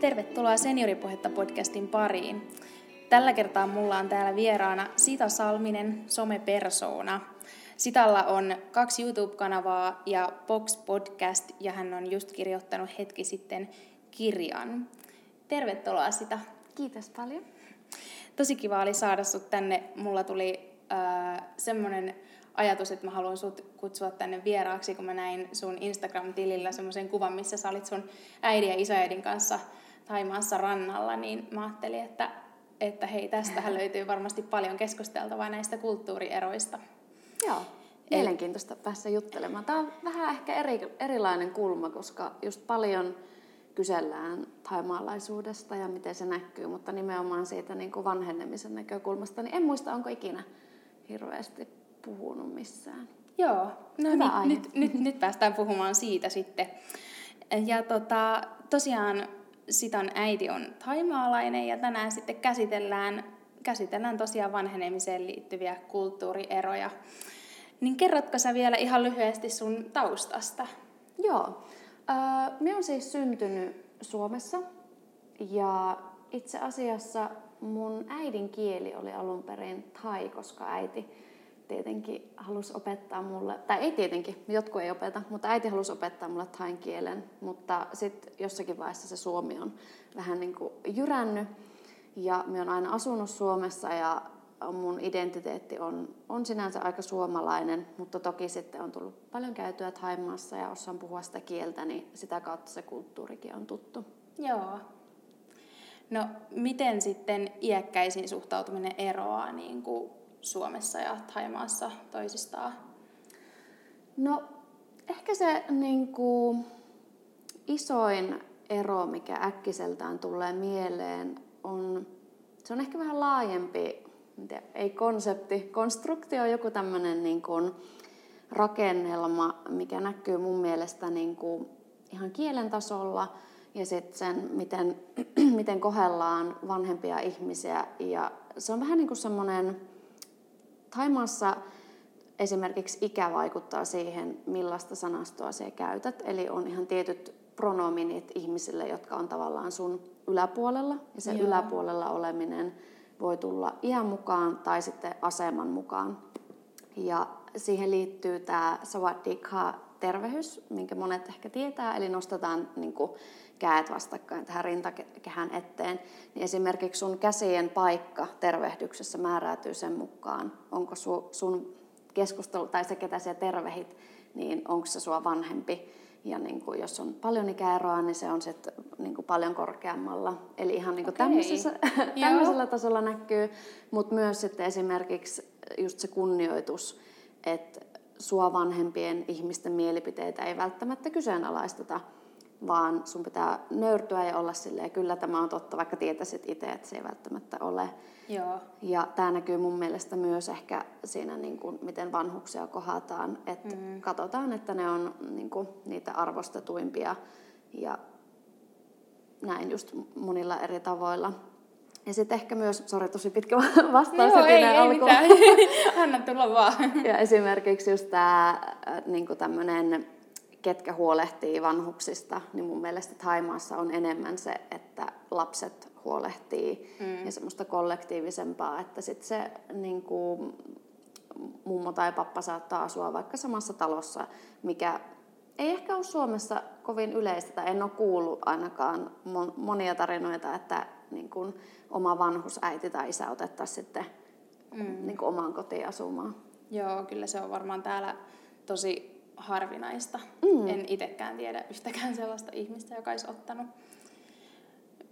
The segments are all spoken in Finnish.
Tervetuloa Senioripohjetta podcastin pariin. Tällä kertaa mulla on täällä vieraana Sita Salminen, somepersona. Sitalla on kaksi YouTube-kanavaa ja Box Podcast, ja hän on just kirjoittanut hetki sitten kirjan. Tervetuloa Sita. Kiitos paljon. Tosi kiva oli saada sut tänne. Mulla tuli äh, semmoinen ajatus, että mä haluan sut kutsua tänne vieraaksi, kun mä näin sun Instagram-tilillä semmoisen kuvan, missä sä olit sun äidin ja isoäidin kanssa Taimaassa rannalla, niin mä ajattelin, että, että hei, tästähän löytyy varmasti paljon keskusteltavaa näistä kulttuurieroista. Joo, mielenkiintoista päästä juttelemaan. Tämä on vähän ehkä eri, erilainen kulma, koska just paljon kysellään thaimaalaisuudesta ja miten se näkyy, mutta nimenomaan siitä niin kuin vanhenemisen näkökulmasta, niin en muista, onko ikinä hirveästi puhunut missään. Joo, no Hyvä niin, nyt, nyt, nyt päästään puhumaan siitä sitten. Ja tota, tosiaan Sitan äiti on taimaalainen ja tänään sitten käsitellään, käsitellään tosiaan vanhenemiseen liittyviä kulttuurieroja. Niin kerrotko sä vielä ihan lyhyesti sun taustasta? Joo. Äh, minä olen siis syntynyt Suomessa ja itse asiassa mun äidin kieli oli alun perin thai, koska äiti tietenkin halusi opettaa mulle, tai ei tietenkin, jotkut ei opeta, mutta äiti halusi opettaa mulle thain kielen, mutta sitten jossakin vaiheessa se suomi on vähän niin kuin jyrännyt, ja minä olen aina asunut Suomessa ja mun identiteetti on, on sinänsä aika suomalainen, mutta toki sitten on tullut paljon käytyä Thaimaassa ja osaan puhua sitä kieltä, niin sitä kautta se kulttuurikin on tuttu. Joo. No, miten sitten iäkkäisiin suhtautuminen eroaa niin kuin Suomessa ja Thaimaassa toisistaan? No, ehkä se niin kuin, isoin ero, mikä äkkiseltään tulee mieleen, on, se on ehkä vähän laajempi, ei konsepti, konstruktio on joku tämmöinen niin kuin, rakennelma, mikä näkyy mun mielestä niin kuin, ihan kielen tasolla ja sitten sen, miten, miten kohdellaan vanhempia ihmisiä. Ja se on vähän niin kuin semmoinen Taimaassa esimerkiksi ikä vaikuttaa siihen, millaista sanastoa se käytät. Eli on ihan tietyt pronominit ihmisille, jotka on tavallaan sun yläpuolella. Ja se Joo. yläpuolella oleminen voi tulla iän mukaan tai sitten aseman mukaan. Ja siihen liittyy tämä sawadika tervehys, minkä monet ehkä tietää, eli nostetaan niin kuin, käät vastakkain tähän rintakehän eteen, niin esimerkiksi sun käsien paikka tervehdyksessä määräytyy sen mukaan, onko su, sun keskustelu tai se, ketä sä tervehit, niin onko se sua vanhempi. Ja niin kuin, jos on paljon ikäeroa, niin se on sit, niin kuin paljon korkeammalla. Eli ihan niin kuin okay. tämmöisellä tasolla näkyy, mutta myös sitten esimerkiksi just se kunnioitus, että sua vanhempien ihmisten mielipiteitä ei välttämättä kyseenalaisteta, vaan sun pitää nöyrtyä ja olla silleen, kyllä tämä on totta, vaikka tietäisit itse, että se ei välttämättä ole. Joo. Ja tämä näkyy mun mielestä myös ehkä siinä, niin kuin, miten vanhuksia kohataan, että mm. katsotaan, että ne on niin kuin, niitä arvostetuimpia ja näin just monilla eri tavoilla. Ja sitten ehkä myös, sori tosi pitkä vastaus Joo, ei, ei mitään. Anna tulla vaan. Ja esimerkiksi just tämä äh, niin tämmöinen ketkä huolehtii vanhuksista, niin mun mielestä Taimaassa on enemmän se, että lapset huolehtii mm. ja semmoista kollektiivisempaa, että sitten se niin kuin, mummo tai pappa saattaa asua vaikka samassa talossa, mikä ei ehkä ole Suomessa kovin yleistä, tai en ole kuullut ainakaan monia tarinoita, että niin kuin, oma vanhusäiti tai isä otettaisiin sitten mm. niin kuin, omaan kotiin asumaan. Joo, kyllä se on varmaan täällä tosi harvinaista. Mm. En itsekään tiedä yhtäkään sellaista ihmistä, joka olisi ottanut.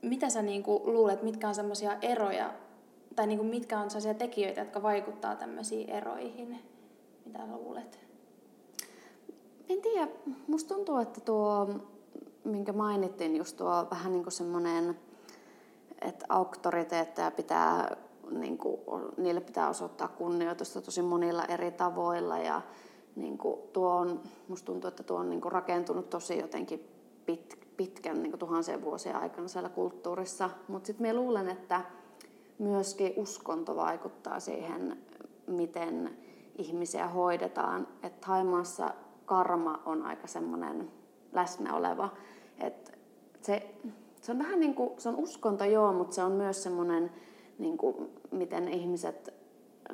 Mitä sä niinku luulet, mitkä on sellaisia eroja, tai niinku mitkä on sellaisia tekijöitä, jotka vaikuttaa tämmöisiin eroihin? Mitä luulet? En tiedä. Musta tuntuu, että tuo, minkä mainittiin, just tuo vähän niin kuin semmoinen, että auktoriteetteja pitää, niin kuin, niille pitää osoittaa kunnioitusta tosi monilla eri tavoilla ja niin kuin tuo on, musta tuntuu, että tuo on niin kuin rakentunut tosi jotenkin pit, pitkän niin kuin tuhansien vuosien aikana siellä kulttuurissa. Mutta sitten me luulen, että myöskin uskonto vaikuttaa siihen, miten ihmisiä hoidetaan. Että Haimaassa karma on aika semmoinen läsnä oleva, että se, se on vähän niin kuin, se on uskonto joo, mutta se on myös semmoinen, niin kuin, miten ihmiset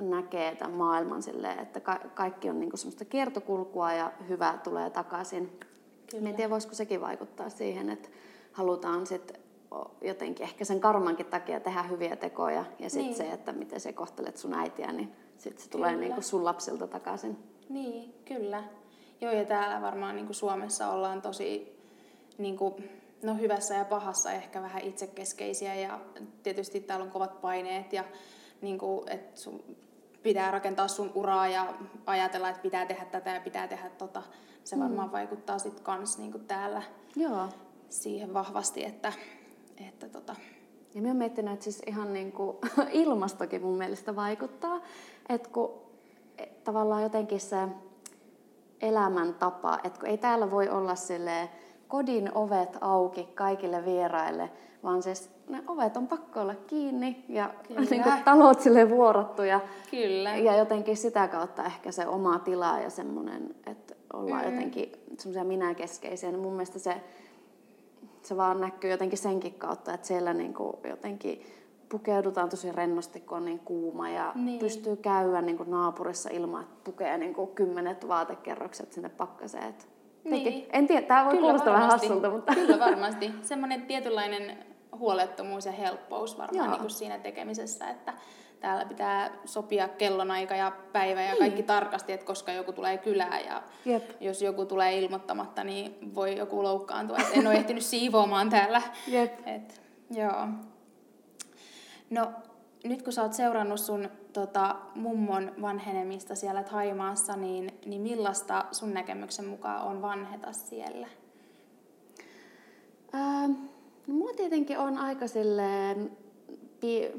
näkee tämän maailman silleen, että ka- kaikki on niin kuin semmoista kiertokulkua ja hyvä tulee takaisin. Kyllä. En tiedä, voisiko sekin vaikuttaa siihen, että halutaan sitten jotenkin ehkä sen karmankin takia tehdä hyviä tekoja ja sitten niin. se, että miten se kohtelet sun äitiä, niin sitten se kyllä. tulee niin kuin sun lapsilta takaisin. Niin, kyllä. Joo, ja täällä varmaan niin kuin Suomessa ollaan tosi niin kuin, no hyvässä ja pahassa ehkä vähän itsekeskeisiä ja tietysti täällä on kovat paineet ja niin kuin, että sun pitää rakentaa sun uraa ja ajatella, että pitää tehdä tätä ja pitää tehdä tota. Se mm. varmaan mm. vaikuttaa sitten kans niin kuin täällä Joo. siihen vahvasti, että, että tota, ja mä oon miettinyt, että siis ihan niin kuin ilmastokin mun mielestä vaikuttaa, että kun et tavallaan jotenkin se elämäntapa, että kun ei täällä voi olla sille kodin ovet auki kaikille vieraille, vaan siis ne ovet on pakko olla kiinni ja niin kuin talot sille vuorottu ja, Kyllä. ja jotenkin sitä kautta ehkä se oma tila ja semmoinen, että ollaan mm. jotenkin semmoisia minäkeskeisiä, niin mun mielestä se, se vaan näkyy jotenkin senkin kautta, että siellä niin kuin jotenkin pukeudutaan tosi rennosti, kun on niin kuuma ja niin. pystyy käydä niin kuin naapurissa ilman, että pukee niin kuin kymmenet vaatekerrokset sinne pakkaseen. Niin. En tiedä, tämä voi kuulostaa vähän hassulta, mutta... Kyllä varmasti. Semmoinen tietynlainen huolettomuus ja helppous varmaan niin kuin siinä tekemisessä, että täällä pitää sopia kellonaika ja päivä ja niin. kaikki tarkasti, että koska joku tulee kylään ja Jep. jos joku tulee ilmoittamatta, niin voi joku loukkaantua, että en ole ehtinyt siivoamaan täällä. Jep. Et, joo. No, nyt kun sä oot seurannut sun tota, mummon vanhenemista siellä Taimaassa, niin, niin millaista sun näkemyksen mukaan on vanheta siellä? Ähm, no, mua tietenkin on aika silleen, pi,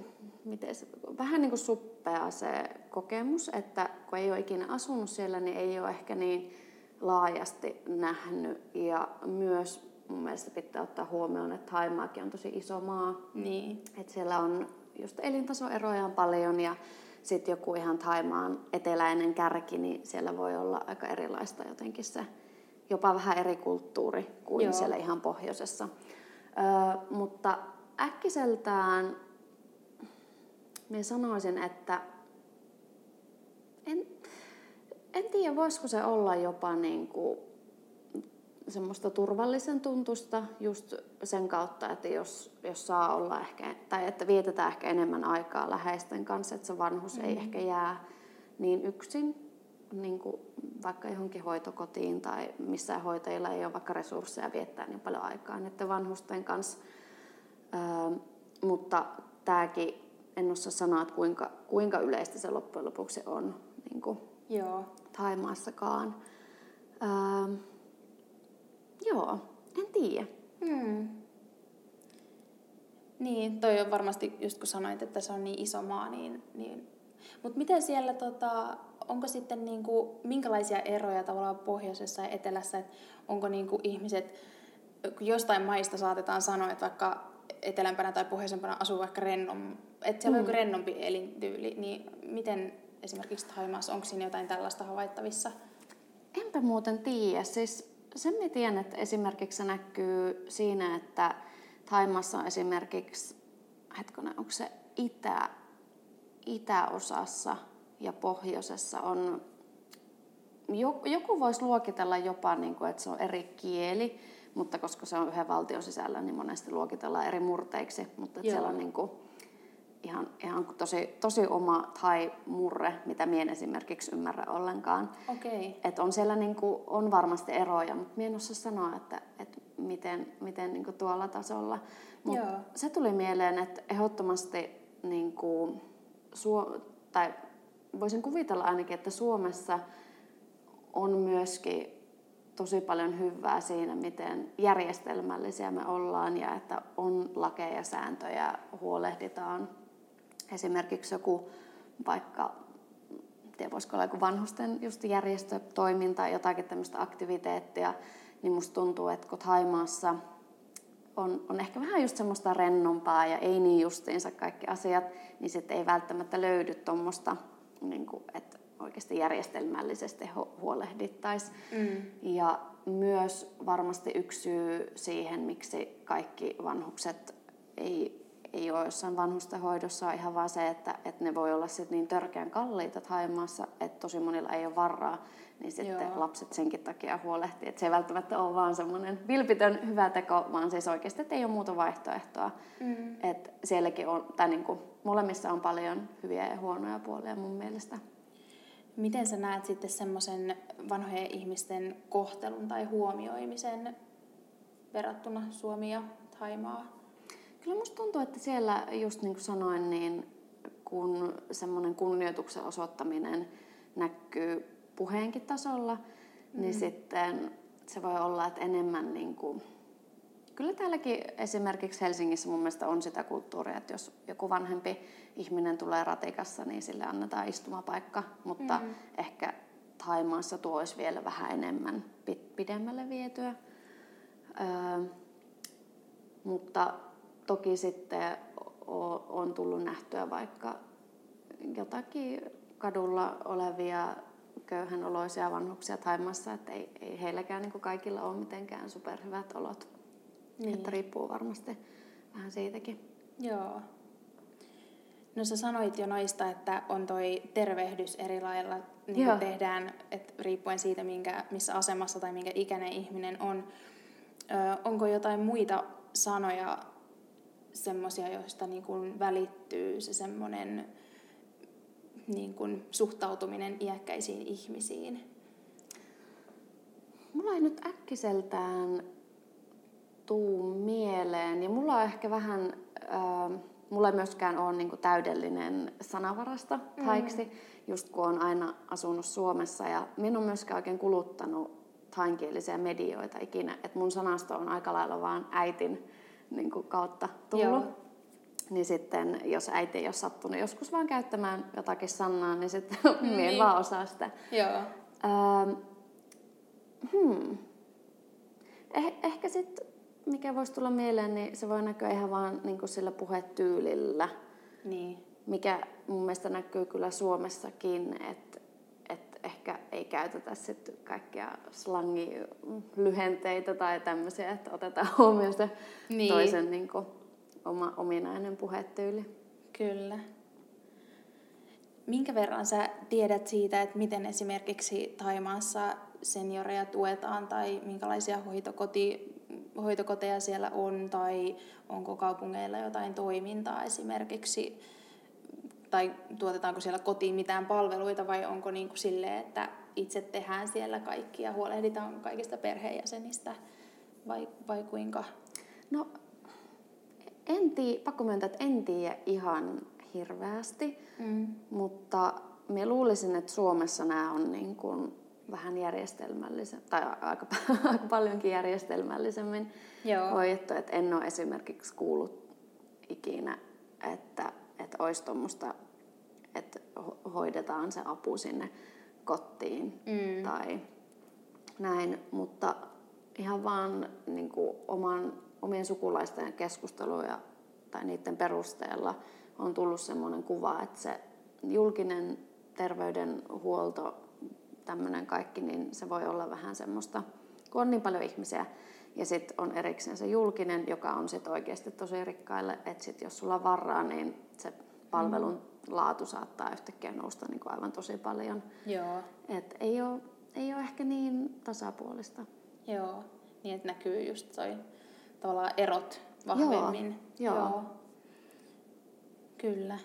miten se, vähän niin kuin suppea se kokemus, että kun ei ole ikinä asunut siellä, niin ei ole ehkä niin laajasti nähnyt. Ja myös mun mielestä pitää ottaa huomioon, että Haimaakin on tosi iso maa. Niin. Että siellä on just elintasoeroja on paljon ja sitten joku ihan Taimaan eteläinen kärki, niin siellä voi olla aika erilaista jotenkin se, jopa vähän eri kulttuuri kuin Joo. siellä ihan pohjoisessa. Ö, mutta äkkiseltään minä sanoisin, että en, en tiedä, voisiko se olla jopa niin kuin semmoista turvallisen tuntusta just sen kautta, että jos, jos saa olla ehkä, tai että vietetään ehkä enemmän aikaa läheisten kanssa, että se vanhus mm-hmm. ei ehkä jää niin yksin, niin kuin vaikka johonkin hoitokotiin tai missään hoitajilla ei ole vaikka resursseja viettää niin paljon aikaa niiden vanhusten kanssa. Öö, mutta tämäkin, en osaa sanoa, että kuinka, kuinka yleistä se loppujen lopuksi on niin kuin Joo. Taimaassakaan. Öö, Joo, en tiedä. Hmm. Niin, toi on varmasti, just kun sanoit, että se on niin iso maa, niin... niin... Mutta miten siellä, tota, onko sitten niinku, minkälaisia eroja tavallaan pohjoisessa ja etelässä, että onko niinku ihmiset, kun jostain maista saatetaan sanoa, että vaikka etelämpänä tai pohjoisempana asuu vaikka rennom, että siellä mm. on joku rennompi elintyyli, niin miten esimerkiksi Thaimaassa, onko siinä jotain tällaista havaittavissa? Enpä muuten tiedä. Siis sen mä tiedän, että esimerkiksi se näkyy siinä, että Taimassa on esimerkiksi, hetkinen, onko se itä, itäosassa ja pohjoisessa on, joku voisi luokitella jopa, niin kuin, että se on eri kieli, mutta koska se on yhden valtion sisällä, niin monesti luokitellaan eri murteiksi, mutta että siellä on niin kuin, ihan, ihan tosi, tosi oma thai-murre, mitä mien esimerkiksi ymmärrä ollenkaan. Okay. Et on siellä niinku, on varmasti eroja, mutta mien osaa sanoa, että, että miten, miten niinku tuolla tasolla. Mut Joo. se tuli mieleen, että ehdottomasti niinku, Suo, tai voisin kuvitella ainakin, että Suomessa on myöskin tosi paljon hyvää siinä, miten järjestelmällisiä me ollaan ja että on lakeja ja sääntöjä, huolehditaan. Esimerkiksi joku vaikka, tiedä voisiko olla joku vanhusten just järjestötoiminta, jotakin tämmöistä aktiviteettia, niin musta tuntuu, että kun Haimaassa on, on ehkä vähän just semmoista rennompaa ja ei niin justiinsa kaikki asiat, niin sitten ei välttämättä löydy tuommoista, niin että oikeasti järjestelmällisesti huolehdittaisiin. Mm. Ja myös varmasti yksi syy siihen, miksi kaikki vanhukset ei, ei ole jossain vanhustenhoidossa, on ihan vaan se, että, että ne voi olla sit niin törkeän kalliita Haimaassa, että tosi monilla ei ole varaa, niin sitten Joo. lapset senkin takia huolehtii. Että se ei välttämättä ole vaan semmoinen vilpitön hyvä teko, vaan siis oikeasti, että ei ole muuta vaihtoehtoa. Mm. Että sielläkin on, tai niin kuin, molemmissa on paljon hyviä ja huonoja puolia mun mielestä. Miten sä näet sitten semmoisen vanhojen ihmisten kohtelun tai huomioimisen verrattuna Suomi ja Thaimaa? Kyllä musta tuntuu, että siellä just niin kuin sanoin, niin kun semmoinen kunnioituksen osoittaminen näkyy puheenkin tasolla, niin mm. niin sitten se voi olla, että enemmän niin kuin, Kyllä täälläkin esimerkiksi Helsingissä mun mielestä on sitä kulttuuria, että jos joku vanhempi ihminen tulee ratikassa, niin sille annetaan istumapaikka, mutta mm. ehkä Taimaassa tuo olisi vielä vähän enemmän pidemmälle vietyä. Öö, mutta toki sitten on tullut nähtyä vaikka jotakin kadulla olevia köyhänoloisia vanhuksia Taimassa, että ei, ei heilläkään niin kaikilla ole mitenkään superhyvät olot. Niin. Että riippuu varmasti vähän siitäkin. Joo. No sä sanoit jo noista, että on toi tervehdys eri lailla niin kuin tehdään, että riippuen siitä, minkä, missä asemassa tai minkä ikäinen ihminen on. Ö, onko jotain muita sanoja, semmoisia, joista niin kuin välittyy se semmoinen niin kuin suhtautuminen iäkkäisiin ihmisiin? Mulla ei nyt äkkiseltään tuu mieleen. Ja mulla on ehkä vähän, äh, mulla ei myöskään ole niin täydellinen sanavarasta taiksi, mm. just kun on aina asunut Suomessa. Ja minun on myöskään oikein kuluttanut tainkielisiä medioita ikinä. Että mun sanasto on aika lailla vaan äitin niin kuin kautta tullut. Joo. Niin sitten, jos äiti ei ole sattunut joskus vaan käyttämään jotakin sanaa, niin sitten niin. en vaan osaa sitä. Joo. Ähm, hmm. Eh, ehkä sitten mikä voisi tulla mieleen, niin se voi näkyä ihan vaan niin kuin sillä puhetyylillä. Niin. Mikä mun mielestä näkyy kyllä Suomessakin, että et ehkä ei käytetä sit kaikkia slangilyhenteitä tai tämmöisiä, että otetaan huomioon se niin. toisen niin kuin, oma ominainen puhetyyli. Kyllä. Minkä verran sä tiedät siitä, että miten esimerkiksi Taimaassa senioreja tuetaan tai minkälaisia hoitokoti hoitokoteja siellä on tai onko kaupungeilla jotain toimintaa esimerkiksi tai tuotetaanko siellä kotiin mitään palveluita vai onko niin kuin silleen, että itse tehdään siellä kaikki ja huolehditaan kaikista perheenjäsenistä vai, vai kuinka? No en tii, pakko myöntää, että en tiedä ihan hirveästi, mm. mutta me luulisin, että Suomessa nämä on niin kuin vähän järjestelmällisen, tai aika, aika paljonkin järjestelmällisemmin Joo. hoidettu. Että en ole esimerkiksi kuullut ikinä, että, että olisi tuommoista, että hoidetaan se apu sinne kotiin mm. tai näin, mutta ihan vaan niin kuin oman, omien sukulaisten keskusteluja tai niiden perusteella on tullut sellainen kuva, että se julkinen terveydenhuolto tämmöinen kaikki, niin se voi olla vähän semmoista, kun on niin paljon ihmisiä. Ja sitten on erikseen se julkinen, joka on sitten oikeasti tosi rikkaille, että sit jos sulla on varaa, niin se palvelun mm. Laatu saattaa yhtäkkiä nousta niin kuin aivan tosi paljon. Joo. Et ei ole ei ole ehkä niin tasapuolista. Joo, niin että näkyy just toi tavallaan erot vahvemmin. Joo. Joo. Kyllä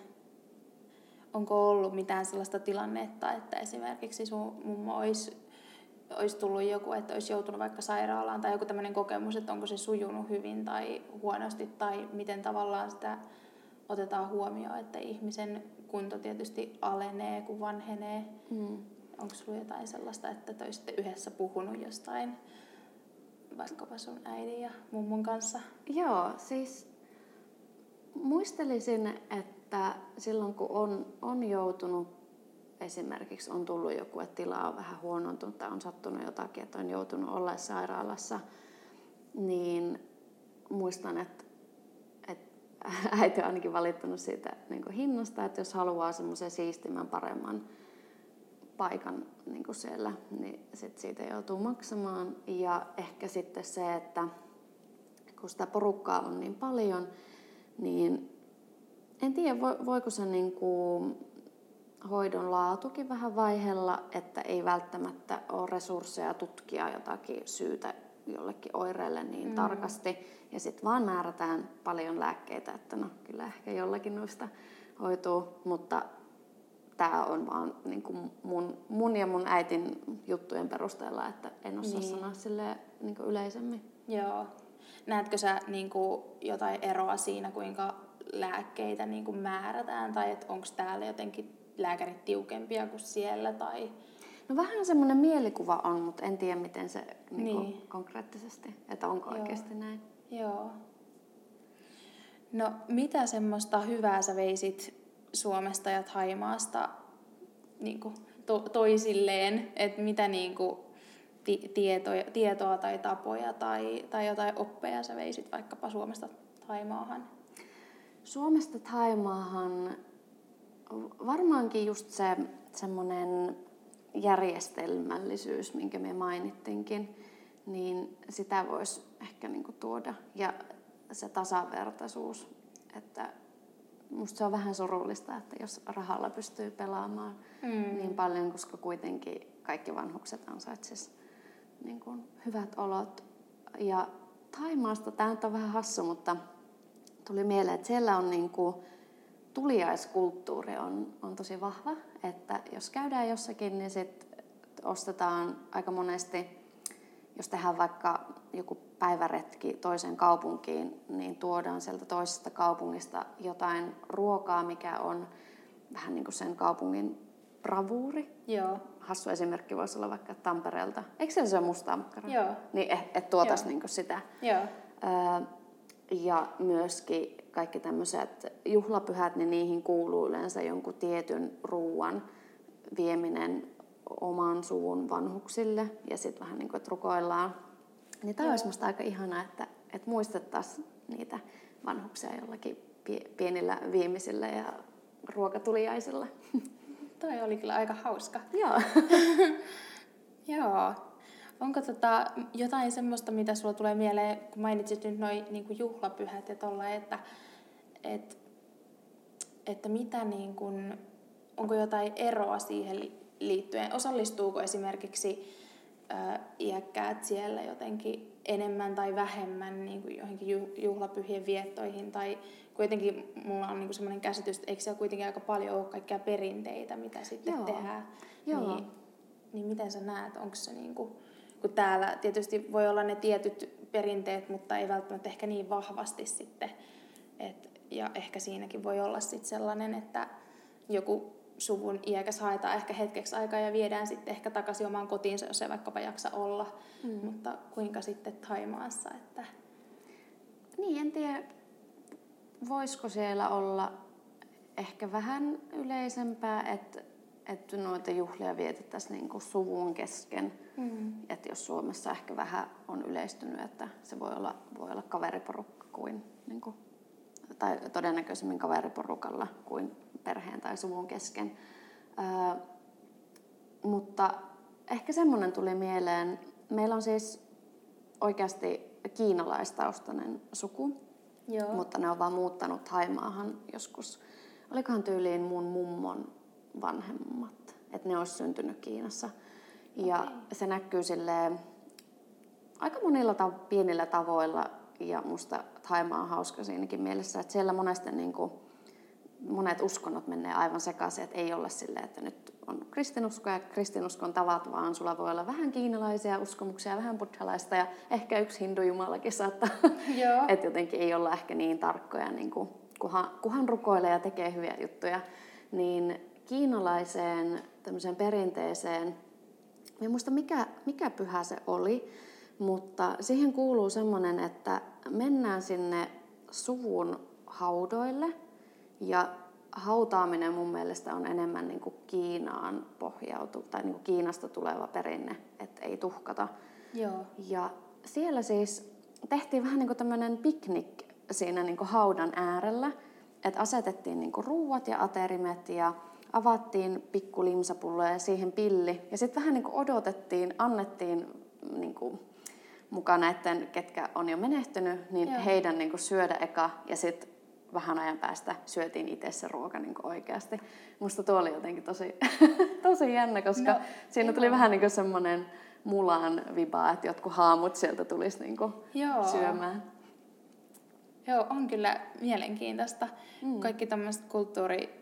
onko ollut mitään sellaista tilannetta, että esimerkiksi sun mummo olisi, olisi tullut joku, että olisi joutunut vaikka sairaalaan tai joku tämmöinen kokemus, että onko se sujunut hyvin tai huonosti tai miten tavallaan sitä otetaan huomioon, että ihmisen kunto tietysti alenee, kun vanhenee. Mm. Onko sulla jotain sellaista, että te olisitte yhdessä puhunut jostain vaikkapa sun äidin ja mummon kanssa? Joo, siis muistelisin, että silloin kun on, on joutunut, esimerkiksi on tullut joku, että tila on vähän huonontunut tai on sattunut jotakin, että on joutunut olla sairaalassa, niin muistan, että äiti on ainakin valittanut siitä niin hinnasta, että jos haluaa semmoisen siistimän paremman paikan niin kuin siellä, niin sit siitä joutuu maksamaan. Ja ehkä sitten se, että kun sitä porukkaa on niin paljon, niin en tiedä, voiko se niin kuin hoidon laatukin vähän vaihella, että ei välttämättä ole resursseja tutkia jotakin syytä jollekin oireelle niin mm. tarkasti. Ja sitten vaan määrätään paljon lääkkeitä, että no kyllä ehkä jollakin noista hoituu, mutta tämä on vaan niin kuin mun, mun ja mun äitin juttujen perusteella, että en osaa niin. sanoa sille niin kuin yleisemmin. Joo. Näetkö sä niin kuin jotain eroa siinä, kuinka lääkkeitä niin kuin määrätään, tai onko täällä jotenkin lääkärit tiukempia kuin siellä? Tai... No vähän semmoinen mielikuva on, mutta en tiedä miten se niin niin. konkreettisesti, että onko Joo. oikeasti näin. Joo. No mitä semmoista hyvää sä veisit Suomesta ja Thaimaasta niin kuin to- toisilleen, että mitä niin kuin ti- tietoja, tietoa tai tapoja tai, tai jotain oppeja sä veisit vaikkapa Suomesta Taimaahan? Suomesta Taimaahan varmaankin just se semmoinen järjestelmällisyys, minkä me mainittinkin, niin sitä voisi ehkä niinku tuoda. Ja se tasavertaisuus, että musta se on vähän surullista, että jos rahalla pystyy pelaamaan mm. niin paljon, koska kuitenkin kaikki vanhukset ansaitsisivat niin kuin hyvät olot. Ja Taimaasta, tämä on vähän hassu, mutta tuli mieleen, että siellä on niin kuin, tuliaiskulttuuri on, on tosi vahva. Että jos käydään jossakin, niin sit ostetaan aika monesti, jos tehdään vaikka joku päiväretki toiseen kaupunkiin, niin tuodaan sieltä toisesta kaupungista jotain ruokaa, mikä on vähän niin kuin sen kaupungin bravuuri. Joo. Hassu esimerkki voisi olla vaikka Tampereelta. Eikö se ole mustaa makkaraa? Joo. Niin, että et tuotaisi niin sitä. Joo. Öö, ja myöskin kaikki tämmöiset juhlapyhät, niin niihin kuuluu yleensä jonkun tietyn ruuan vieminen oman suvun vanhuksille ja sitten vähän niin kuin, että rukoillaan. Niin tämä olisi musta aika ihanaa, että, että muistettaisiin niitä vanhuksia jollakin pienillä viimeisillä ja ruokatuliaisilla. Toi oli kyllä aika hauska. Joo. Joo. Onko tota jotain semmoista, mitä sulla tulee mieleen, kun mainitsit nyt noin niin juhlapyhät ja tolla, että, et, että mitä niin kuin, onko jotain eroa siihen liittyen? Osallistuuko esimerkiksi ää, iäkkäät siellä jotenkin enemmän tai vähemmän niin kuin johonkin juhlapyhien viettoihin? Tai kuitenkin mulla on niin semmoinen käsitys, että eikö siellä kuitenkin aika paljon ole kaikkia perinteitä, mitä sitten Joo. tehdään? Joo. Niin, niin miten sä näet, onko se niin kuin, kun täällä tietysti voi olla ne tietyt perinteet, mutta ei välttämättä ehkä niin vahvasti sitten. Et, ja ehkä siinäkin voi olla sitten sellainen, että joku suvun iäkäs haetaan ehkä hetkeksi aikaa ja viedään sitten ehkä takaisin omaan kotiinsa, jos ei vaikkapa jaksa olla. Mm. Mutta kuinka sitten Taimaassa? Että... Niin, en tiedä, voisiko siellä olla ehkä vähän yleisempää, että että noita juhlia vietettäisiin niin kuin suvun kesken. Mm. Että jos Suomessa ehkä vähän on yleistynyt, että se voi olla, voi olla kaveriporukka kuin, niin kuin, tai todennäköisemmin kaveriporukalla kuin perheen tai suvun kesken. Ää, mutta ehkä semmoinen tuli mieleen. Meillä on siis oikeasti kiinalaistaustainen suku, Joo. mutta ne on vaan muuttanut Haimaahan joskus. Olikohan tyyliin mun mummon vanhemmat, että ne olisi syntynyt Kiinassa. Ja okay. se näkyy sille aika monilla ta- pienillä tavoilla ja musta Thaimaa on hauska siinäkin mielessä, että siellä monesti niin kuin, monet uskonnot menee aivan sekaisin, että ei olla silleen, että nyt on kristinusko ja kristinuskon tavat, vaan sulla voi olla vähän kiinalaisia uskomuksia, vähän buddhalaista ja ehkä yksi hindujumalakin saattaa. Joo. että jotenkin ei olla ehkä niin tarkkoja, niin kuin, kunhan, kunhan rukoilee ja tekee hyviä juttuja. Niin kiinalaiseen tämmöiseen perinteeseen, en muista mikä, mikä pyhä se oli, mutta siihen kuuluu semmoinen, että mennään sinne suvun haudoille ja hautaaminen mun mielestä on enemmän niin kuin Kiinaan pohjautu tai niin kuin Kiinasta tuleva perinne, että ei tuhkata. Joo. Ja siellä siis tehtiin vähän niin kuin tämmöinen piknik siinä niin kuin haudan äärellä, että asetettiin niin kuin ruuat ja aterimet ja avattiin pikku limsapullo ja siihen pilli. Ja sitten vähän niin kuin odotettiin, annettiin niin kuin mukaan näiden, ketkä on jo menehtynyt, niin Joo. heidän niin kuin syödä eka ja sitten vähän ajan päästä syötiin itse se ruoka niin oikeasti. Musta tuo oli jotenkin tosi, tosi jännä, koska no, siinä tuli vähän niin semmoinen mulan viba, että jotkut haamut sieltä tulisi niin Joo. syömään. Joo, on kyllä mielenkiintoista. Mm. Kaikki tämmöiset kulttuuri,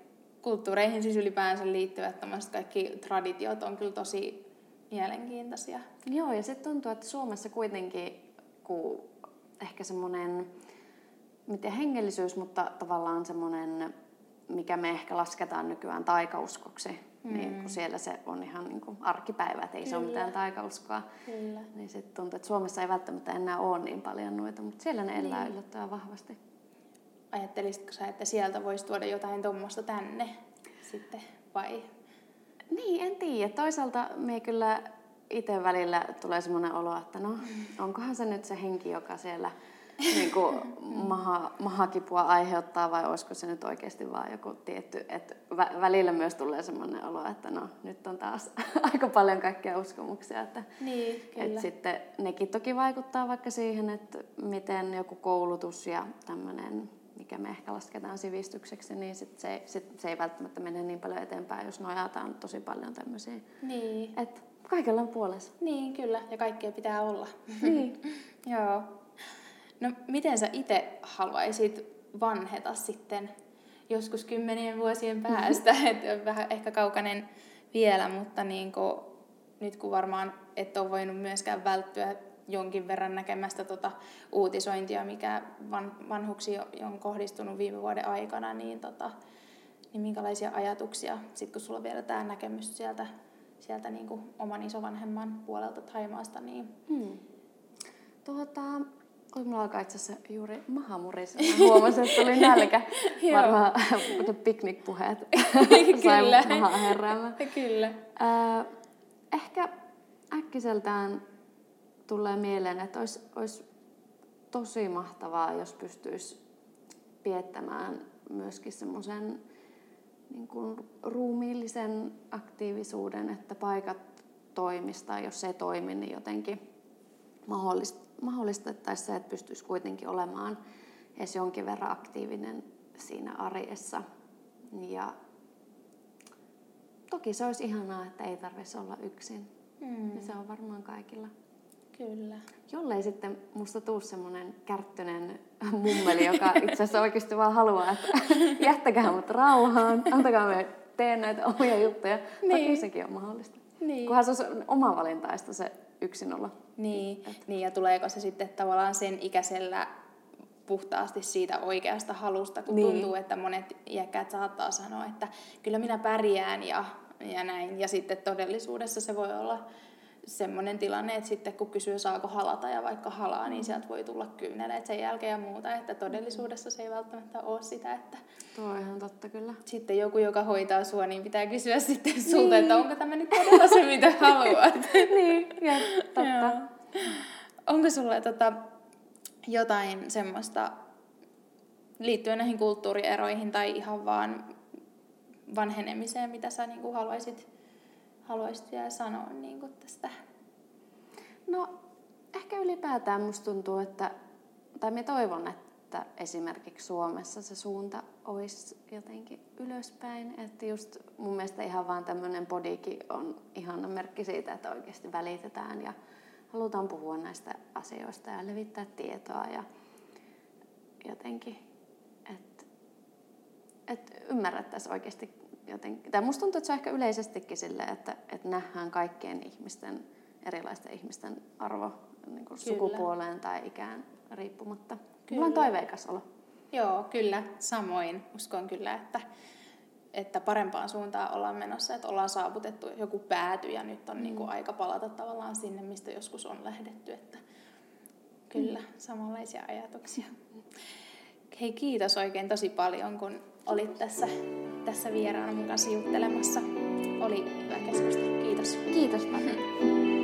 kulttuureihin siis ylipäänsä liittyvät tämmöiset kaikki traditiot on kyllä tosi mielenkiintoisia. Joo, ja sitten tuntuu, että Suomessa kuitenkin, kun ehkä semmoinen miten hengellisyys, mutta tavallaan semmoinen, mikä me ehkä lasketaan nykyään taikauskoksi, mm. niin kun siellä se on ihan niin kuin arkipäivä, että ei Kyllä. se ole mitään taikauskoa. Kyllä. Niin sitten tuntuu, että Suomessa ei välttämättä enää ole niin paljon noita, mutta siellä ne elää niin. yllättävän vahvasti. Ajattelisitko sä, että sieltä voisi tuoda jotain tuommoista tänne sitten, vai? Niin, en tiedä. Toisaalta me kyllä itse välillä tulee semmoinen olo, että no, onkohan se nyt se henki, joka siellä niin kuin maha, mahakipua aiheuttaa vai olisiko se nyt oikeasti vaan joku tietty, että vä- välillä myös tulee semmoinen olo, että no nyt on taas aika paljon kaikkia uskomuksia, että, niin, kyllä. että sitten nekin toki vaikuttaa vaikka siihen, että miten joku koulutus ja tämmöinen mikä me ehkä lasketaan sivistykseksi, niin sit se, sit se ei välttämättä mene niin paljon eteenpäin, jos nojataan tosi paljon tämmöisiä. Niin. Et kaikella on puolessa. Niin, kyllä. Ja kaikkea pitää olla. Niin. Joo. No miten sä itse haluaisit vanheta sitten joskus kymmenien vuosien päästä, että on vähän ehkä kaukainen vielä, mutta niin kuin, nyt kun varmaan et ole voinut myöskään välttyä jonkin verran näkemästä tuota uutisointia, mikä van, vanhuksi on kohdistunut viime vuoden aikana, niin, tota, niin minkälaisia ajatuksia, sit kun sulla on vielä tämä näkemys sieltä, sieltä niin kuin oman isovanhemman puolelta Taimaasta, niin... Hmm. Tuota, Oi, mulla alkaa itse asiassa juuri maha murisa. Huomasin, että tuli nälkä. Varmaan piknikpuheet Kyllä. maha heräämään. Kyllä. Äh, ehkä äkkiseltään tulee mieleen, että olisi, olisi tosi mahtavaa, jos pystyisi piettämään myöskin semmoisen niin kuin ruumiillisen aktiivisuuden, että paikat toimista, jos se ei toimi, niin jotenkin mahdollistettaisiin se, että pystyisi kuitenkin olemaan edes jonkin verran aktiivinen siinä arjessa. Ja toki se olisi ihanaa, että ei tarvitsisi olla yksin. Mm. Ja se on varmaan kaikilla. Kyllä. Jollei sitten musta tuu semmoinen kärttynen mummeli, joka itse asiassa oikeasti vaan haluaa, että jättäkää mut rauhaan, antakaa me teen näitä omia juttuja. Niin. Toki sekin on mahdollista. Niin. Kunhan se on oma valintaista se yksin olla. Niin, niin, ja tuleeko se sitten tavallaan sen ikäisellä puhtaasti siitä oikeasta halusta, kun niin. tuntuu, että monet iäkkäät saattaa sanoa, että kyllä minä pärjään ja, ja näin. Ja sitten todellisuudessa se voi olla semmoinen tilanne, että sitten kun kysyy saako halata ja vaikka halaa, niin sieltä voi tulla kyyneleet sen jälkeen ja muuta, että todellisuudessa se ei välttämättä ole sitä, että Tuo on ihan totta kyllä. Sitten joku, joka hoitaa sua, niin pitää kysyä sitten sulta, niin. että onko tämä nyt todella se, mitä haluat. niin, ja totta. onko sulla tota, jotain semmoista liittyen näihin kulttuurieroihin tai ihan vaan vanhenemiseen, mitä sä niin kuin haluaisit haluaisit vielä sanoa niin kuin tästä? No, ehkä ylipäätään musta tuntuu, että, tai me toivon, että esimerkiksi Suomessa se suunta olisi jotenkin ylöspäin. Että just mun mielestä ihan vaan tämmöinen podikin on ihana merkki siitä, että oikeasti välitetään ja halutaan puhua näistä asioista ja levittää tietoa ja jotenkin, että et ymmärrettäisiin oikeasti jotenkin, tai musta tuntuu, että se on ehkä yleisestikin silleen, että, että nähdään kaikkien ihmisten, erilaisten ihmisten arvo niin kuin sukupuoleen tai ikään riippumatta. Kyllä. Mulla on toiveikas olo. Joo, kyllä. Samoin uskon kyllä, että, että parempaan suuntaan ollaan menossa, että ollaan saavutettu joku pääty ja nyt on mm. niin kuin aika palata tavallaan sinne, mistä joskus on lähdetty. Että kyllä, mm. samanlaisia ajatuksia. Hei, kiitos oikein tosi paljon, kun olit tässä, tässä vieraana mun kanssa juttelemassa. Oli hyvä keskustelu. Kiitos. Kiitos paljon.